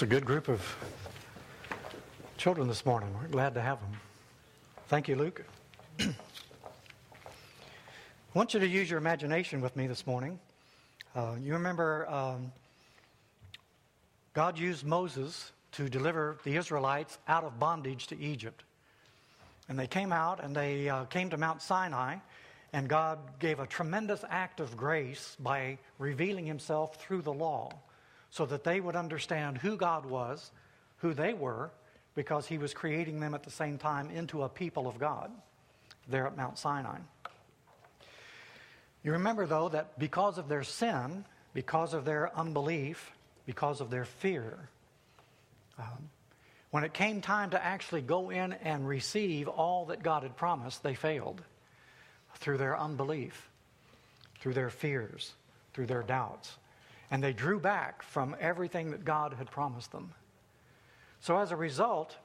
It's a good group of children this morning. We're glad to have them. Thank you, Luke. I want you to use your imagination with me this morning. Uh, you remember um, God used Moses to deliver the Israelites out of bondage to Egypt. And they came out and they uh, came to Mount Sinai, and God gave a tremendous act of grace by revealing himself through the law so that they would understand who God was, who they were, because he was creating them at the same time into a people of God there at Mount Sinai. You remember, though, that because of their sin, because of their unbelief, because of their fear, um, when it came time to actually go in and receive all that God had promised, they failed through their unbelief, through their fears, through their doubts. And they drew back from everything that God had promised them. So as a result,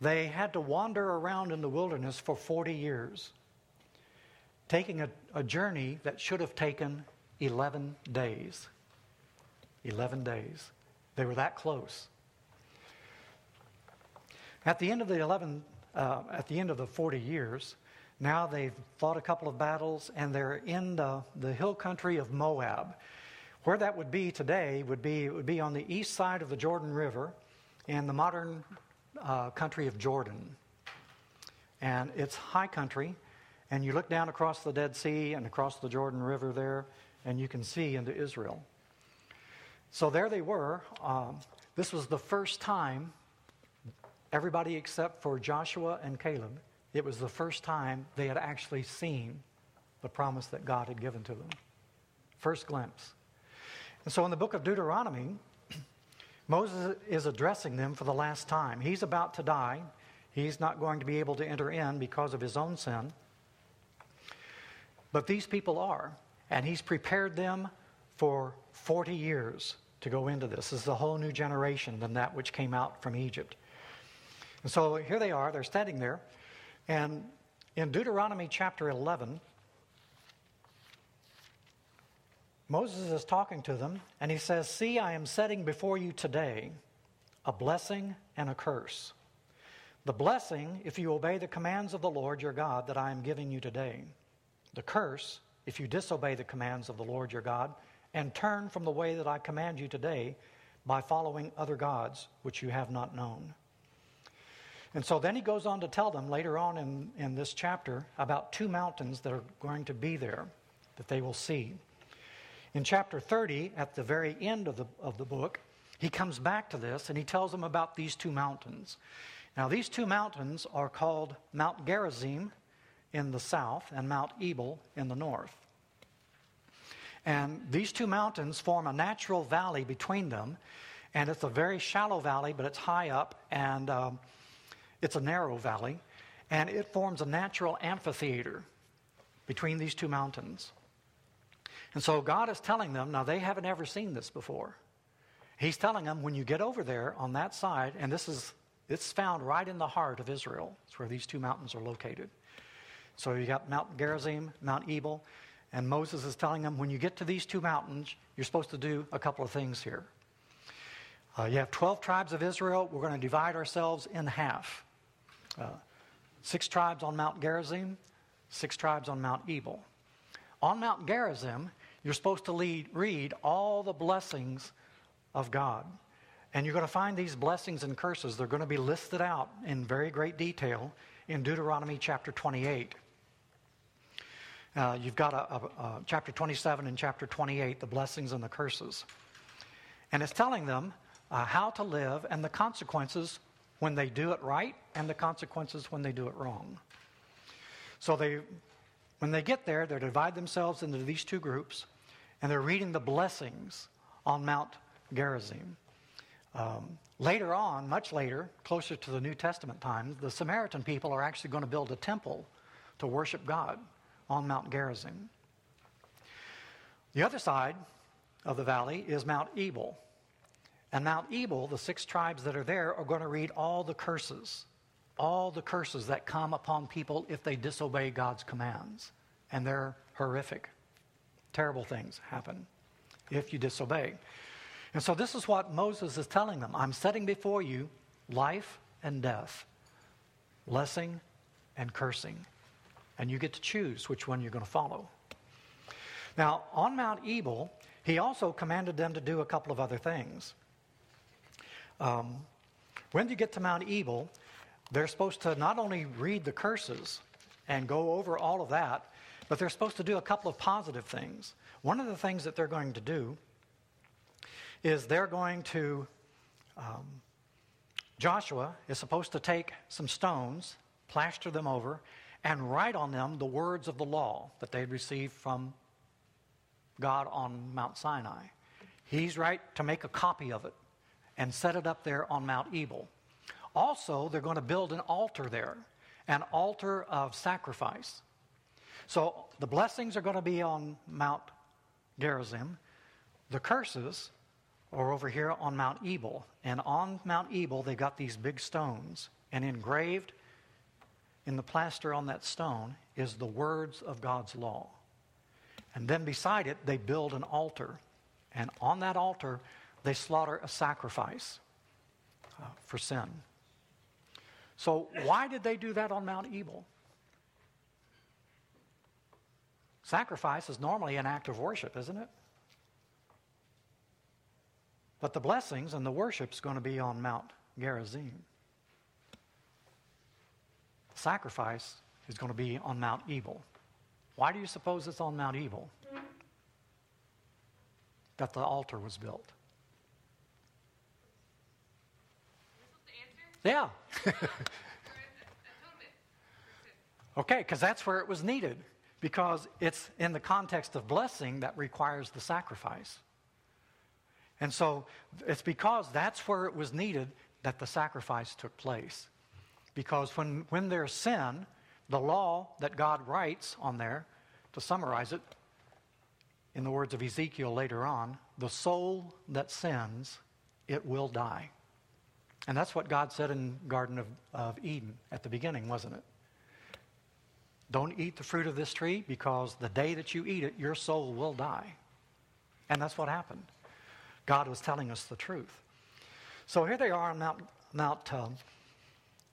they had to wander around in the wilderness for 40 years, taking a, a journey that should have taken 11 days. 11 days. They were that close. At the end of the 11, uh, at the end of the 40 years, now they've fought a couple of battles and they're in the, the hill country of Moab. Where that would be today would be, it would be on the east side of the Jordan River in the modern uh, country of Jordan. And it's high country, and you look down across the Dead Sea and across the Jordan River there, and you can see into Israel. So there they were. Um, this was the first time, everybody except for Joshua and Caleb, it was the first time they had actually seen the promise that God had given to them. First glimpse. And so in the book of Deuteronomy, Moses is addressing them for the last time. He's about to die. He's not going to be able to enter in because of his own sin. But these people are. And he's prepared them for 40 years to go into this. This is a whole new generation than that which came out from Egypt. And so here they are, they're standing there. And in Deuteronomy chapter 11, Moses is talking to them, and he says, See, I am setting before you today a blessing and a curse. The blessing, if you obey the commands of the Lord your God that I am giving you today. The curse, if you disobey the commands of the Lord your God and turn from the way that I command you today by following other gods which you have not known. And so then he goes on to tell them later on in, in this chapter about two mountains that are going to be there that they will see. In chapter 30, at the very end of the, of the book, he comes back to this and he tells them about these two mountains. Now, these two mountains are called Mount Gerizim in the south and Mount Ebal in the north. And these two mountains form a natural valley between them. And it's a very shallow valley, but it's high up and um, it's a narrow valley. And it forms a natural amphitheater between these two mountains. And so God is telling them, now they haven't ever seen this before. He's telling them when you get over there on that side, and this is it's found right in the heart of Israel. It's where these two mountains are located. So you got Mount Gerizim, Mount Ebal, and Moses is telling them when you get to these two mountains, you're supposed to do a couple of things here. Uh, you have 12 tribes of Israel. We're going to divide ourselves in half. Uh, six tribes on Mount Gerizim, six tribes on Mount Ebal. On Mount Gerizim, you're supposed to lead, read all the blessings of God. And you're going to find these blessings and curses. They're going to be listed out in very great detail in Deuteronomy chapter 28. Uh, you've got a, a, a chapter 27 and chapter 28, the blessings and the curses. And it's telling them uh, how to live and the consequences when they do it right and the consequences when they do it wrong. So they when they get there, they divide themselves into these two groups, and they're reading the blessings on Mount Gerizim. Um, later on, much later, closer to the New Testament times, the Samaritan people are actually going to build a temple to worship God on Mount Gerizim. The other side of the valley is Mount Ebal. And Mount Ebal, the six tribes that are there, are going to read all the curses all the curses that come upon people if they disobey God's commands. And they're horrific. Terrible things happen if you disobey. And so this is what Moses is telling them I'm setting before you life and death, blessing and cursing. And you get to choose which one you're going to follow. Now, on Mount Ebal, he also commanded them to do a couple of other things. Um, when you get to Mount Ebal, they're supposed to not only read the curses and go over all of that, but they're supposed to do a couple of positive things. One of the things that they're going to do is they're going to, um, Joshua is supposed to take some stones, plaster them over, and write on them the words of the law that they'd received from God on Mount Sinai. He's right to make a copy of it and set it up there on Mount Ebal. Also, they're going to build an altar there, an altar of sacrifice. So the blessings are going to be on Mount Gerizim. The curses are over here on Mount Ebal. And on Mount Ebal, they got these big stones. And engraved in the plaster on that stone is the words of God's law. And then beside it, they build an altar. And on that altar, they slaughter a sacrifice uh, for sin. So, why did they do that on Mount Ebal? Sacrifice is normally an act of worship, isn't it? But the blessings and the worship is going to be on Mount Gerizim. Sacrifice is going to be on Mount Ebal. Why do you suppose it's on Mount Ebal that the altar was built? Yeah. okay, because that's where it was needed. Because it's in the context of blessing that requires the sacrifice. And so it's because that's where it was needed that the sacrifice took place. Because when, when there's sin, the law that God writes on there, to summarize it, in the words of Ezekiel later on, the soul that sins, it will die. And that's what God said in Garden of, of Eden at the beginning, wasn't it? Don't eat the fruit of this tree because the day that you eat it, your soul will die. And that's what happened. God was telling us the truth. So here they are on Mount, Mount um,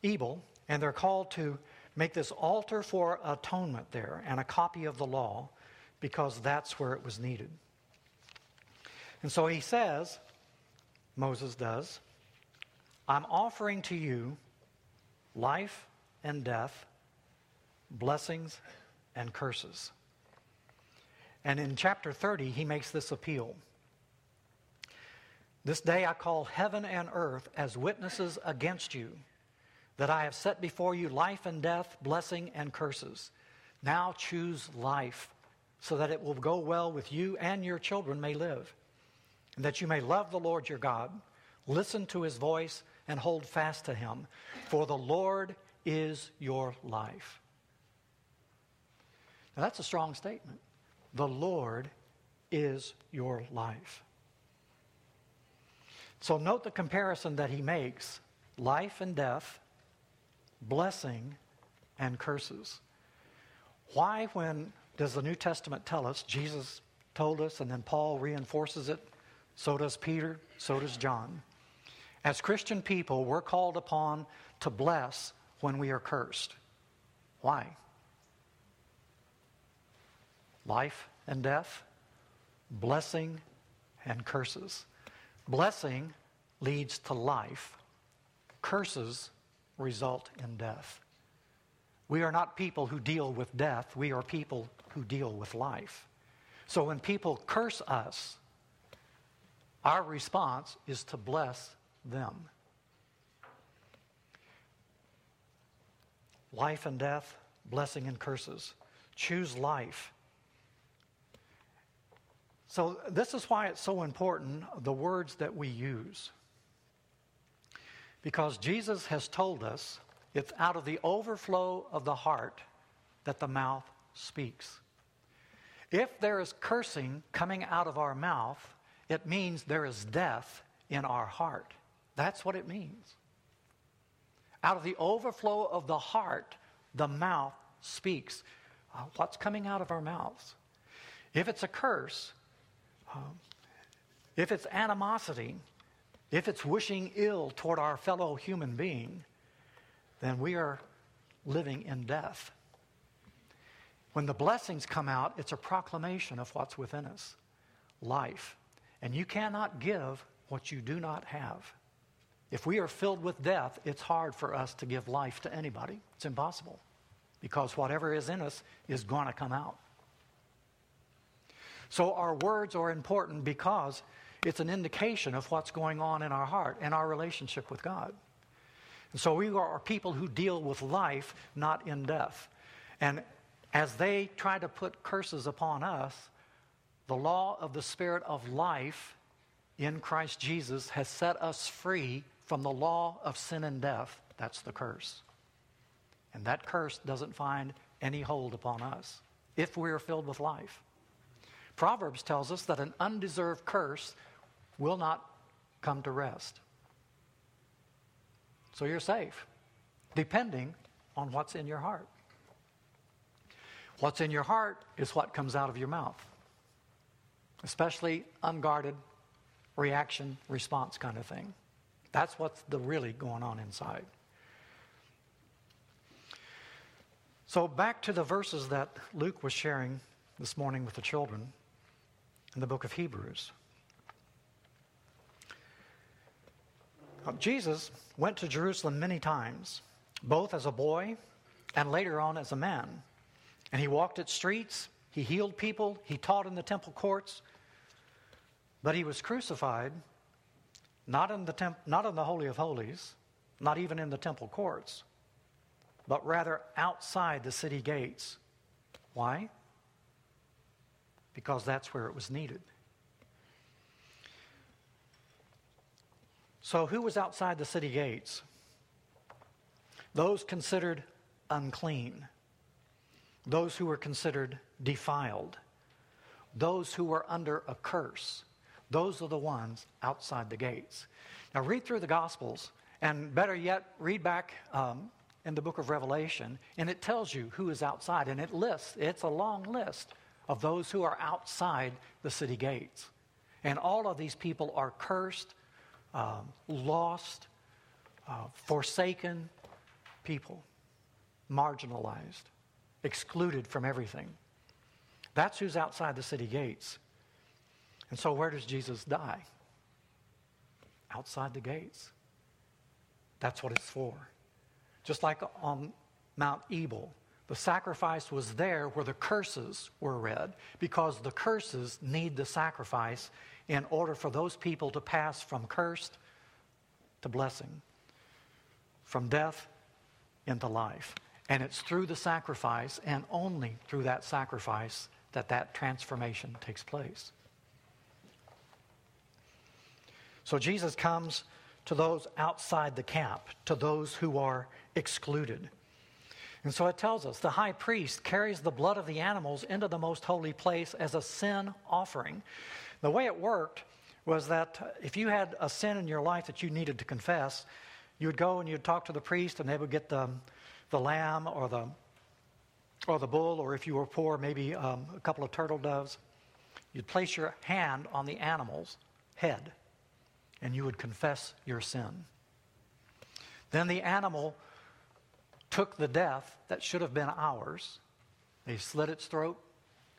Ebal, and they're called to make this altar for atonement there and a copy of the law because that's where it was needed. And so he says, Moses does, I'm offering to you life and death, blessings and curses. And in chapter 30, he makes this appeal. This day I call heaven and earth as witnesses against you that I have set before you life and death, blessing and curses. Now choose life so that it will go well with you and your children may live, and that you may love the Lord your God, listen to his voice, and hold fast to him. For the Lord is your life. Now that's a strong statement. The Lord is your life. So note the comparison that he makes life and death, blessing and curses. Why, when does the New Testament tell us? Jesus told us, and then Paul reinforces it. So does Peter, so does John. As Christian people, we're called upon to bless when we are cursed. Why? Life and death, blessing and curses. Blessing leads to life, curses result in death. We are not people who deal with death, we are people who deal with life. So when people curse us, our response is to bless them. Life and death, blessing and curses. Choose life. So, this is why it's so important the words that we use. Because Jesus has told us it's out of the overflow of the heart that the mouth speaks. If there is cursing coming out of our mouth, it means there is death in our heart. That's what it means. Out of the overflow of the heart, the mouth speaks. Uh, what's coming out of our mouths? If it's a curse, um, if it's animosity, if it's wishing ill toward our fellow human being, then we are living in death. When the blessings come out, it's a proclamation of what's within us life. And you cannot give what you do not have. If we are filled with death, it's hard for us to give life to anybody. It's impossible because whatever is in us is going to come out. So our words are important because it's an indication of what's going on in our heart and our relationship with God. And so we are people who deal with life, not in death. And as they try to put curses upon us, the law of the Spirit of life in Christ Jesus has set us free from the law of sin and death. That's the curse. And that curse doesn't find any hold upon us if we are filled with life. Proverbs tells us that an undeserved curse will not come to rest. So you're safe, depending on what's in your heart. What's in your heart is what comes out of your mouth, especially unguarded reaction response kind of thing. That's what's the really going on inside. So back to the verses that Luke was sharing this morning with the children in the book of Hebrews. Jesus went to Jerusalem many times, both as a boy and later on as a man. And he walked its streets, he healed people, he taught in the temple courts. But he was crucified not in the, temp- not in the Holy of Holies, not even in the temple courts, but rather outside the city gates. Why? Because that's where it was needed. So, who was outside the city gates? Those considered unclean, those who were considered defiled, those who were under a curse. Those are the ones outside the gates. Now, read through the Gospels, and better yet, read back um, in the book of Revelation, and it tells you who is outside, and it lists, it's a long list of those who are outside the city gates. And all of these people are cursed um, lost, uh, forsaken people, marginalized, excluded from everything. That's who's outside the city gates. And so, where does Jesus die? Outside the gates. That's what it's for. Just like on Mount Ebal, the sacrifice was there where the curses were read because the curses need the sacrifice in order for those people to pass from cursed to blessing, from death into life. And it's through the sacrifice and only through that sacrifice that that transformation takes place. So Jesus comes to those outside the camp, to those who are excluded. And so it tells us the high priest carries the blood of the animals into the most holy place as a sin offering. The way it worked was that if you had a sin in your life that you needed to confess, you would go and you'd talk to the priest, and they would get the, the lamb or the, or the bull, or if you were poor, maybe um, a couple of turtle doves. You'd place your hand on the animal's head, and you would confess your sin. Then the animal took the death that should have been ours. They slit its throat,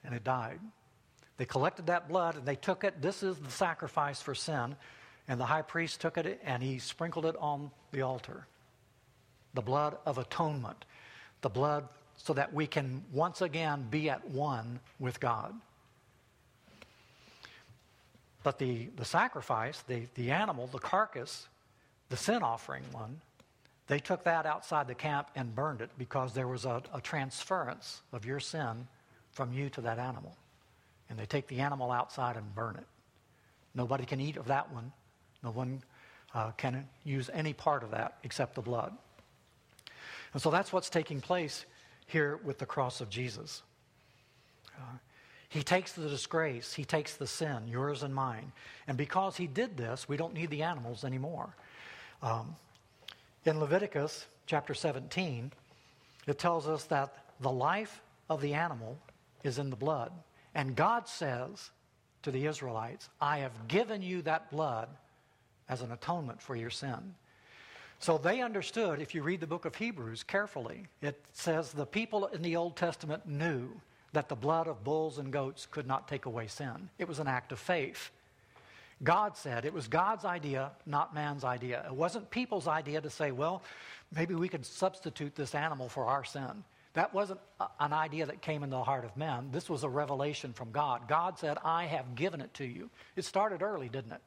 and it died. They collected that blood and they took it. This is the sacrifice for sin. And the high priest took it and he sprinkled it on the altar. The blood of atonement. The blood so that we can once again be at one with God. But the, the sacrifice, the, the animal, the carcass, the sin offering one, they took that outside the camp and burned it because there was a, a transference of your sin from you to that animal and they take the animal outside and burn it. Nobody can eat of that one. No one uh, can use any part of that except the blood. And so that's what's taking place here with the cross of Jesus. Uh, he takes the disgrace, he takes the sin, yours and mine. And because he did this, we don't need the animals anymore. Um, in Leviticus chapter 17, it tells us that the life of the animal is in the blood. And God says to the Israelites, I have given you that blood as an atonement for your sin. So they understood, if you read the book of Hebrews carefully, it says the people in the Old Testament knew that the blood of bulls and goats could not take away sin. It was an act of faith. God said it was God's idea, not man's idea. It wasn't people's idea to say, well, maybe we could substitute this animal for our sin. That wasn't an idea that came in the heart of men. This was a revelation from God. God said, I have given it to you. It started early, didn't it?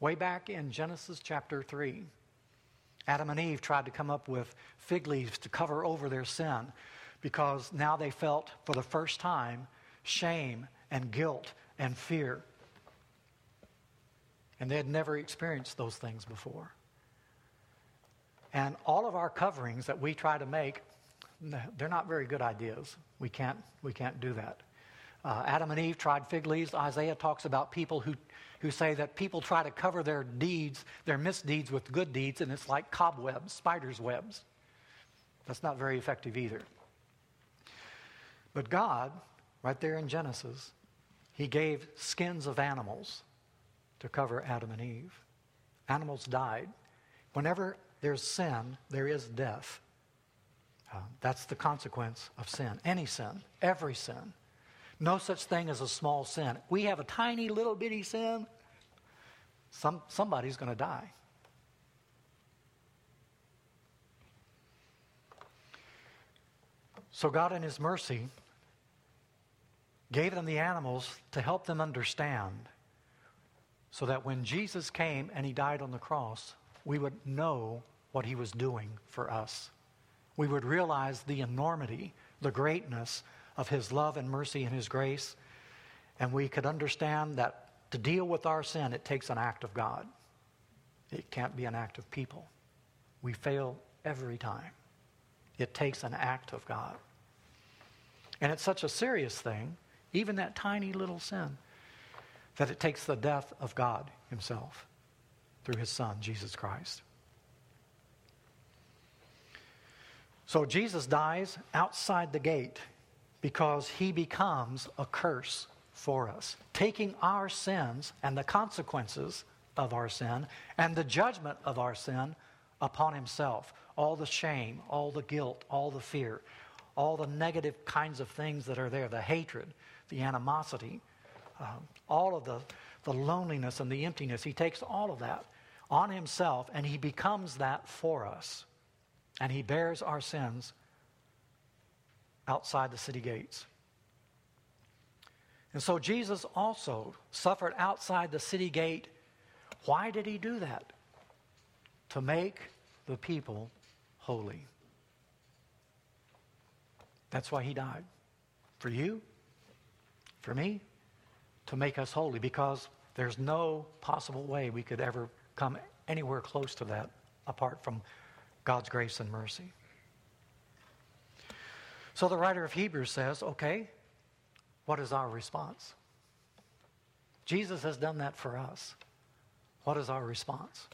Way back in Genesis chapter 3. Adam and Eve tried to come up with fig leaves to cover over their sin because now they felt for the first time shame and guilt and fear. And they had never experienced those things before. And all of our coverings that we try to make, they're not very good ideas. We can't, we can't do that. Uh, Adam and Eve tried fig leaves. Isaiah talks about people who, who say that people try to cover their deeds, their misdeeds, with good deeds, and it's like cobwebs, spiders' webs. That's not very effective either. But God, right there in Genesis, He gave skins of animals to cover Adam and Eve. Animals died. Whenever there's sin, there is death. Uh, that's the consequence of sin. Any sin, every sin. No such thing as a small sin. We have a tiny little bitty sin, some, somebody's going to die. So, God, in His mercy, gave them the animals to help them understand so that when Jesus came and He died on the cross, we would know what He was doing for us. We would realize the enormity, the greatness of His love and mercy and His grace, and we could understand that to deal with our sin, it takes an act of God. It can't be an act of people. We fail every time. It takes an act of God. And it's such a serious thing, even that tiny little sin, that it takes the death of God Himself through His Son, Jesus Christ. So Jesus dies outside the gate because he becomes a curse for us, taking our sins and the consequences of our sin and the judgment of our sin upon himself. All the shame, all the guilt, all the fear, all the negative kinds of things that are there the hatred, the animosity, um, all of the, the loneliness and the emptiness. He takes all of that on himself and he becomes that for us. And he bears our sins outside the city gates. And so Jesus also suffered outside the city gate. Why did he do that? To make the people holy. That's why he died. For you, for me, to make us holy, because there's no possible way we could ever come anywhere close to that apart from God's grace and mercy. So the writer of Hebrews says, okay, what is our response? Jesus has done that for us. What is our response?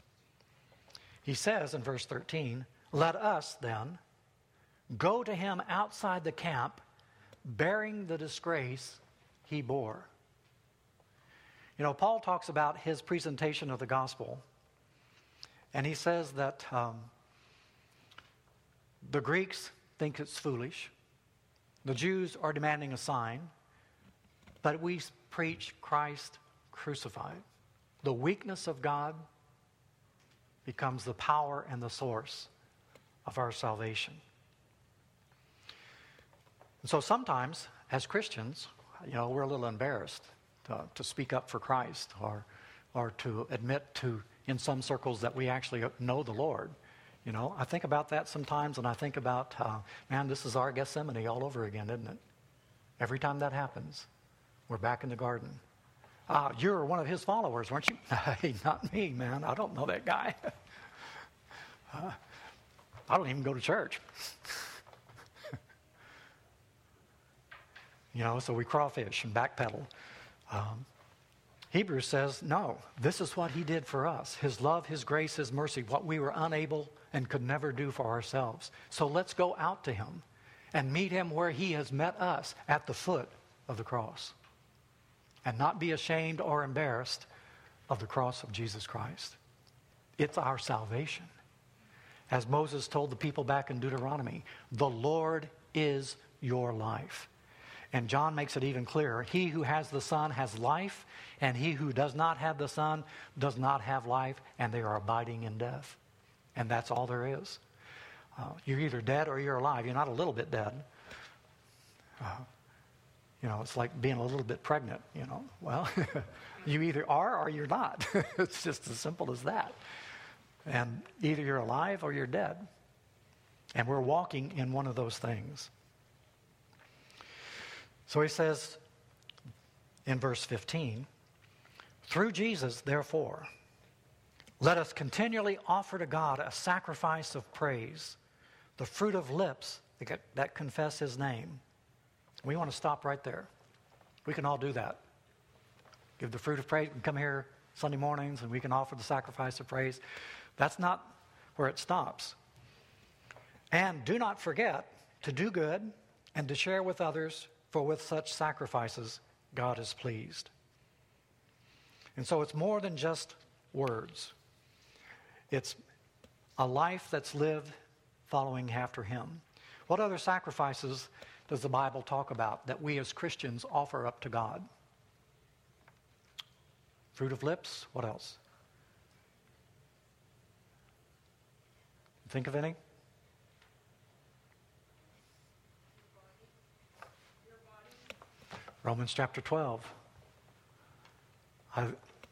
He says in verse 13, Let us then go to him outside the camp, bearing the disgrace he bore. You know, Paul talks about his presentation of the gospel, and he says that um, the Greeks think it's foolish, the Jews are demanding a sign, but we preach Christ crucified. The weakness of God becomes the power and the source of our salvation. And so sometimes, as Christians, you know, we're a little embarrassed to, to speak up for Christ or, or to admit to, in some circles, that we actually know the Lord. You know, I think about that sometimes, and I think about, uh, man, this is our Gethsemane all over again, isn't it? Every time that happens, we're back in the garden. Ah, you're one of his followers, weren't you? hey, not me, man. I don't know that guy. uh, I don't even go to church. you know, so we crawfish and backpedal. Um, Hebrews says, no, this is what he did for us his love, his grace, his mercy, what we were unable and could never do for ourselves. So let's go out to him and meet him where he has met us at the foot of the cross. and not be ashamed or embarrassed of the cross of Jesus Christ. It's our salvation. As Moses told the people back in Deuteronomy, the Lord is your life. And John makes it even clearer. He who has the Son has life, and he who does not have the Son does not have life, and they are abiding in death. And that's all there is. Uh, you're either dead or you're alive. You're not a little bit dead. Uh, you know, it's like being a little bit pregnant, you know. Well, you either are or you're not. it's just as simple as that. And either you're alive or you're dead. And we're walking in one of those things. So he says in verse 15, through Jesus, therefore, let us continually offer to God a sacrifice of praise, the fruit of lips that confess his name. We want to stop right there. We can all do that. Give the fruit of praise. Can come here Sunday mornings and we can offer the sacrifice of praise. That's not where it stops. And do not forget to do good and to share with others, for with such sacrifices God is pleased. And so it's more than just words, it's a life that's lived following after Him. What other sacrifices does the Bible talk about that we as Christians offer up to God? Fruit of lips? What else? Think of any? Romans chapter 12. I,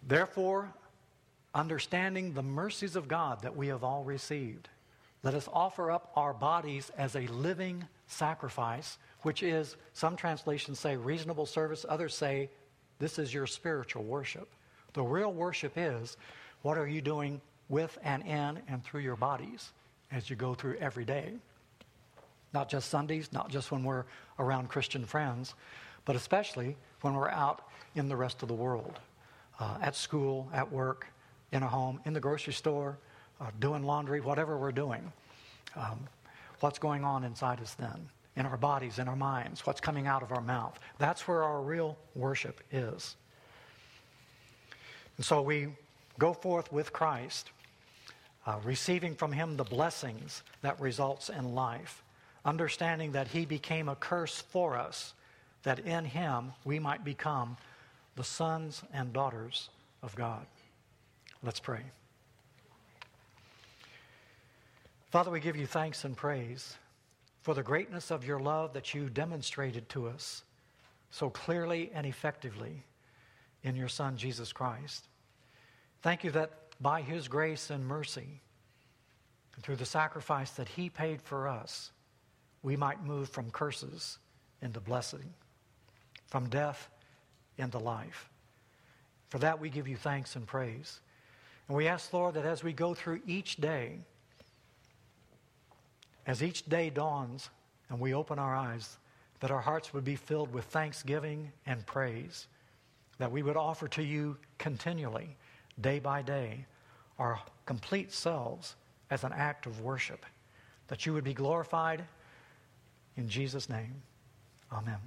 therefore, understanding the mercies of God that we have all received, let us offer up our bodies as a living sacrifice, which is, some translations say reasonable service, others say this is your spiritual worship. The real worship is what are you doing with and in and through your bodies as you go through every day? Not just Sundays, not just when we're around Christian friends, but especially when we're out in the rest of the world uh, at school, at work, in a home, in the grocery store, uh, doing laundry, whatever we're doing. Um, what's going on inside us then? In our bodies, in our minds, what's coming out of our mouth. That's where our real worship is. And so we go forth with Christ, uh, receiving from him the blessings that results in life, understanding that he became a curse for us, that in him we might become the sons and daughters of God. Let's pray. Father, we give you thanks and praise for the greatness of your love that you demonstrated to us so clearly and effectively in your Son, Jesus Christ. Thank you that by his grace and mercy, and through the sacrifice that he paid for us, we might move from curses into blessing, from death into life. For that we give you thanks and praise. And we ask, Lord, that as we go through each day, as each day dawns and we open our eyes, that our hearts would be filled with thanksgiving and praise, that we would offer to you continually, day by day, our complete selves as an act of worship, that you would be glorified in Jesus' name. Amen.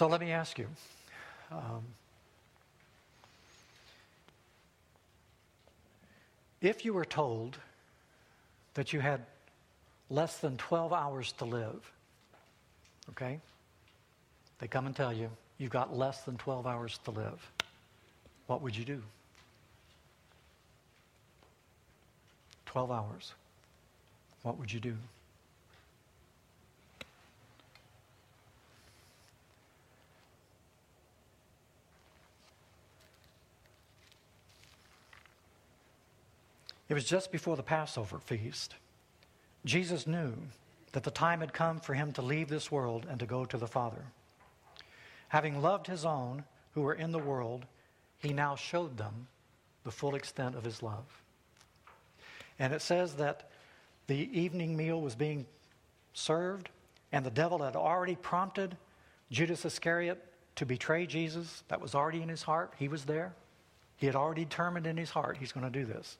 So let me ask you. Um, if you were told that you had less than 12 hours to live, okay? They come and tell you you've got less than 12 hours to live. What would you do? 12 hours. What would you do? It was just before the Passover feast. Jesus knew that the time had come for him to leave this world and to go to the Father. Having loved his own who were in the world, he now showed them the full extent of his love. And it says that the evening meal was being served, and the devil had already prompted Judas Iscariot to betray Jesus. That was already in his heart. He was there. He had already determined in his heart he's going to do this.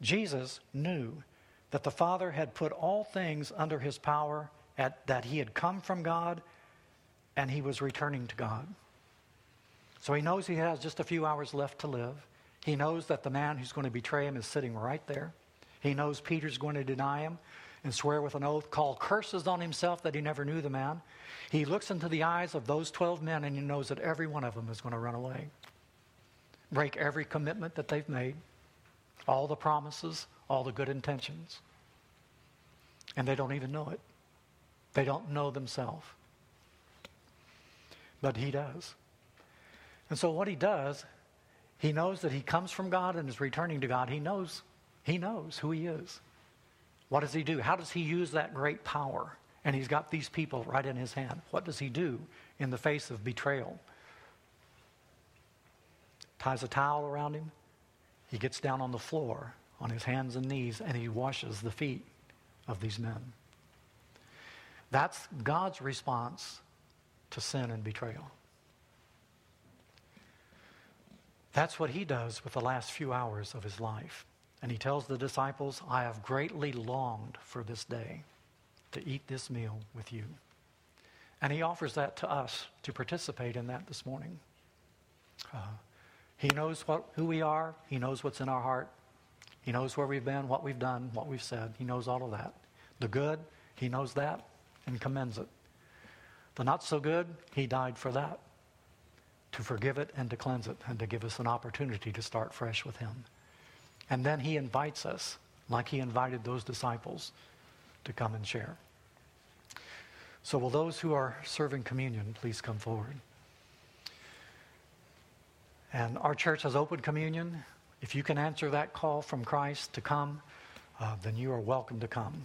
Jesus knew that the Father had put all things under his power, at, that he had come from God, and he was returning to God. So he knows he has just a few hours left to live. He knows that the man who's going to betray him is sitting right there. He knows Peter's going to deny him and swear with an oath, call curses on himself that he never knew the man. He looks into the eyes of those 12 men and he knows that every one of them is going to run away, break every commitment that they've made, all the promises, all the good intentions. And they don't even know it. They don't know themselves. But he does. And so what he does, he knows that he comes from God and is returning to God. He knows, he knows who he is. What does he do? How does he use that great power? And he's got these people right in his hand. What does he do in the face of betrayal? Ties a towel around him. He gets down on the floor on his hands and knees and he washes the feet of these men. That's God's response to sin and betrayal. That's what he does with the last few hours of his life. And he tells the disciples, I have greatly longed for this day to eat this meal with you. And he offers that to us to participate in that this morning. Uh, he knows what, who we are, he knows what's in our heart, he knows where we've been, what we've done, what we've said. He knows all of that. The good, he knows that and commends it. The not so good, he died for that to forgive it and to cleanse it and to give us an opportunity to start fresh with him. And then he invites us, like he invited those disciples, to come and share. So, will those who are serving communion please come forward? And our church has open communion. If you can answer that call from Christ to come, uh, then you are welcome to come.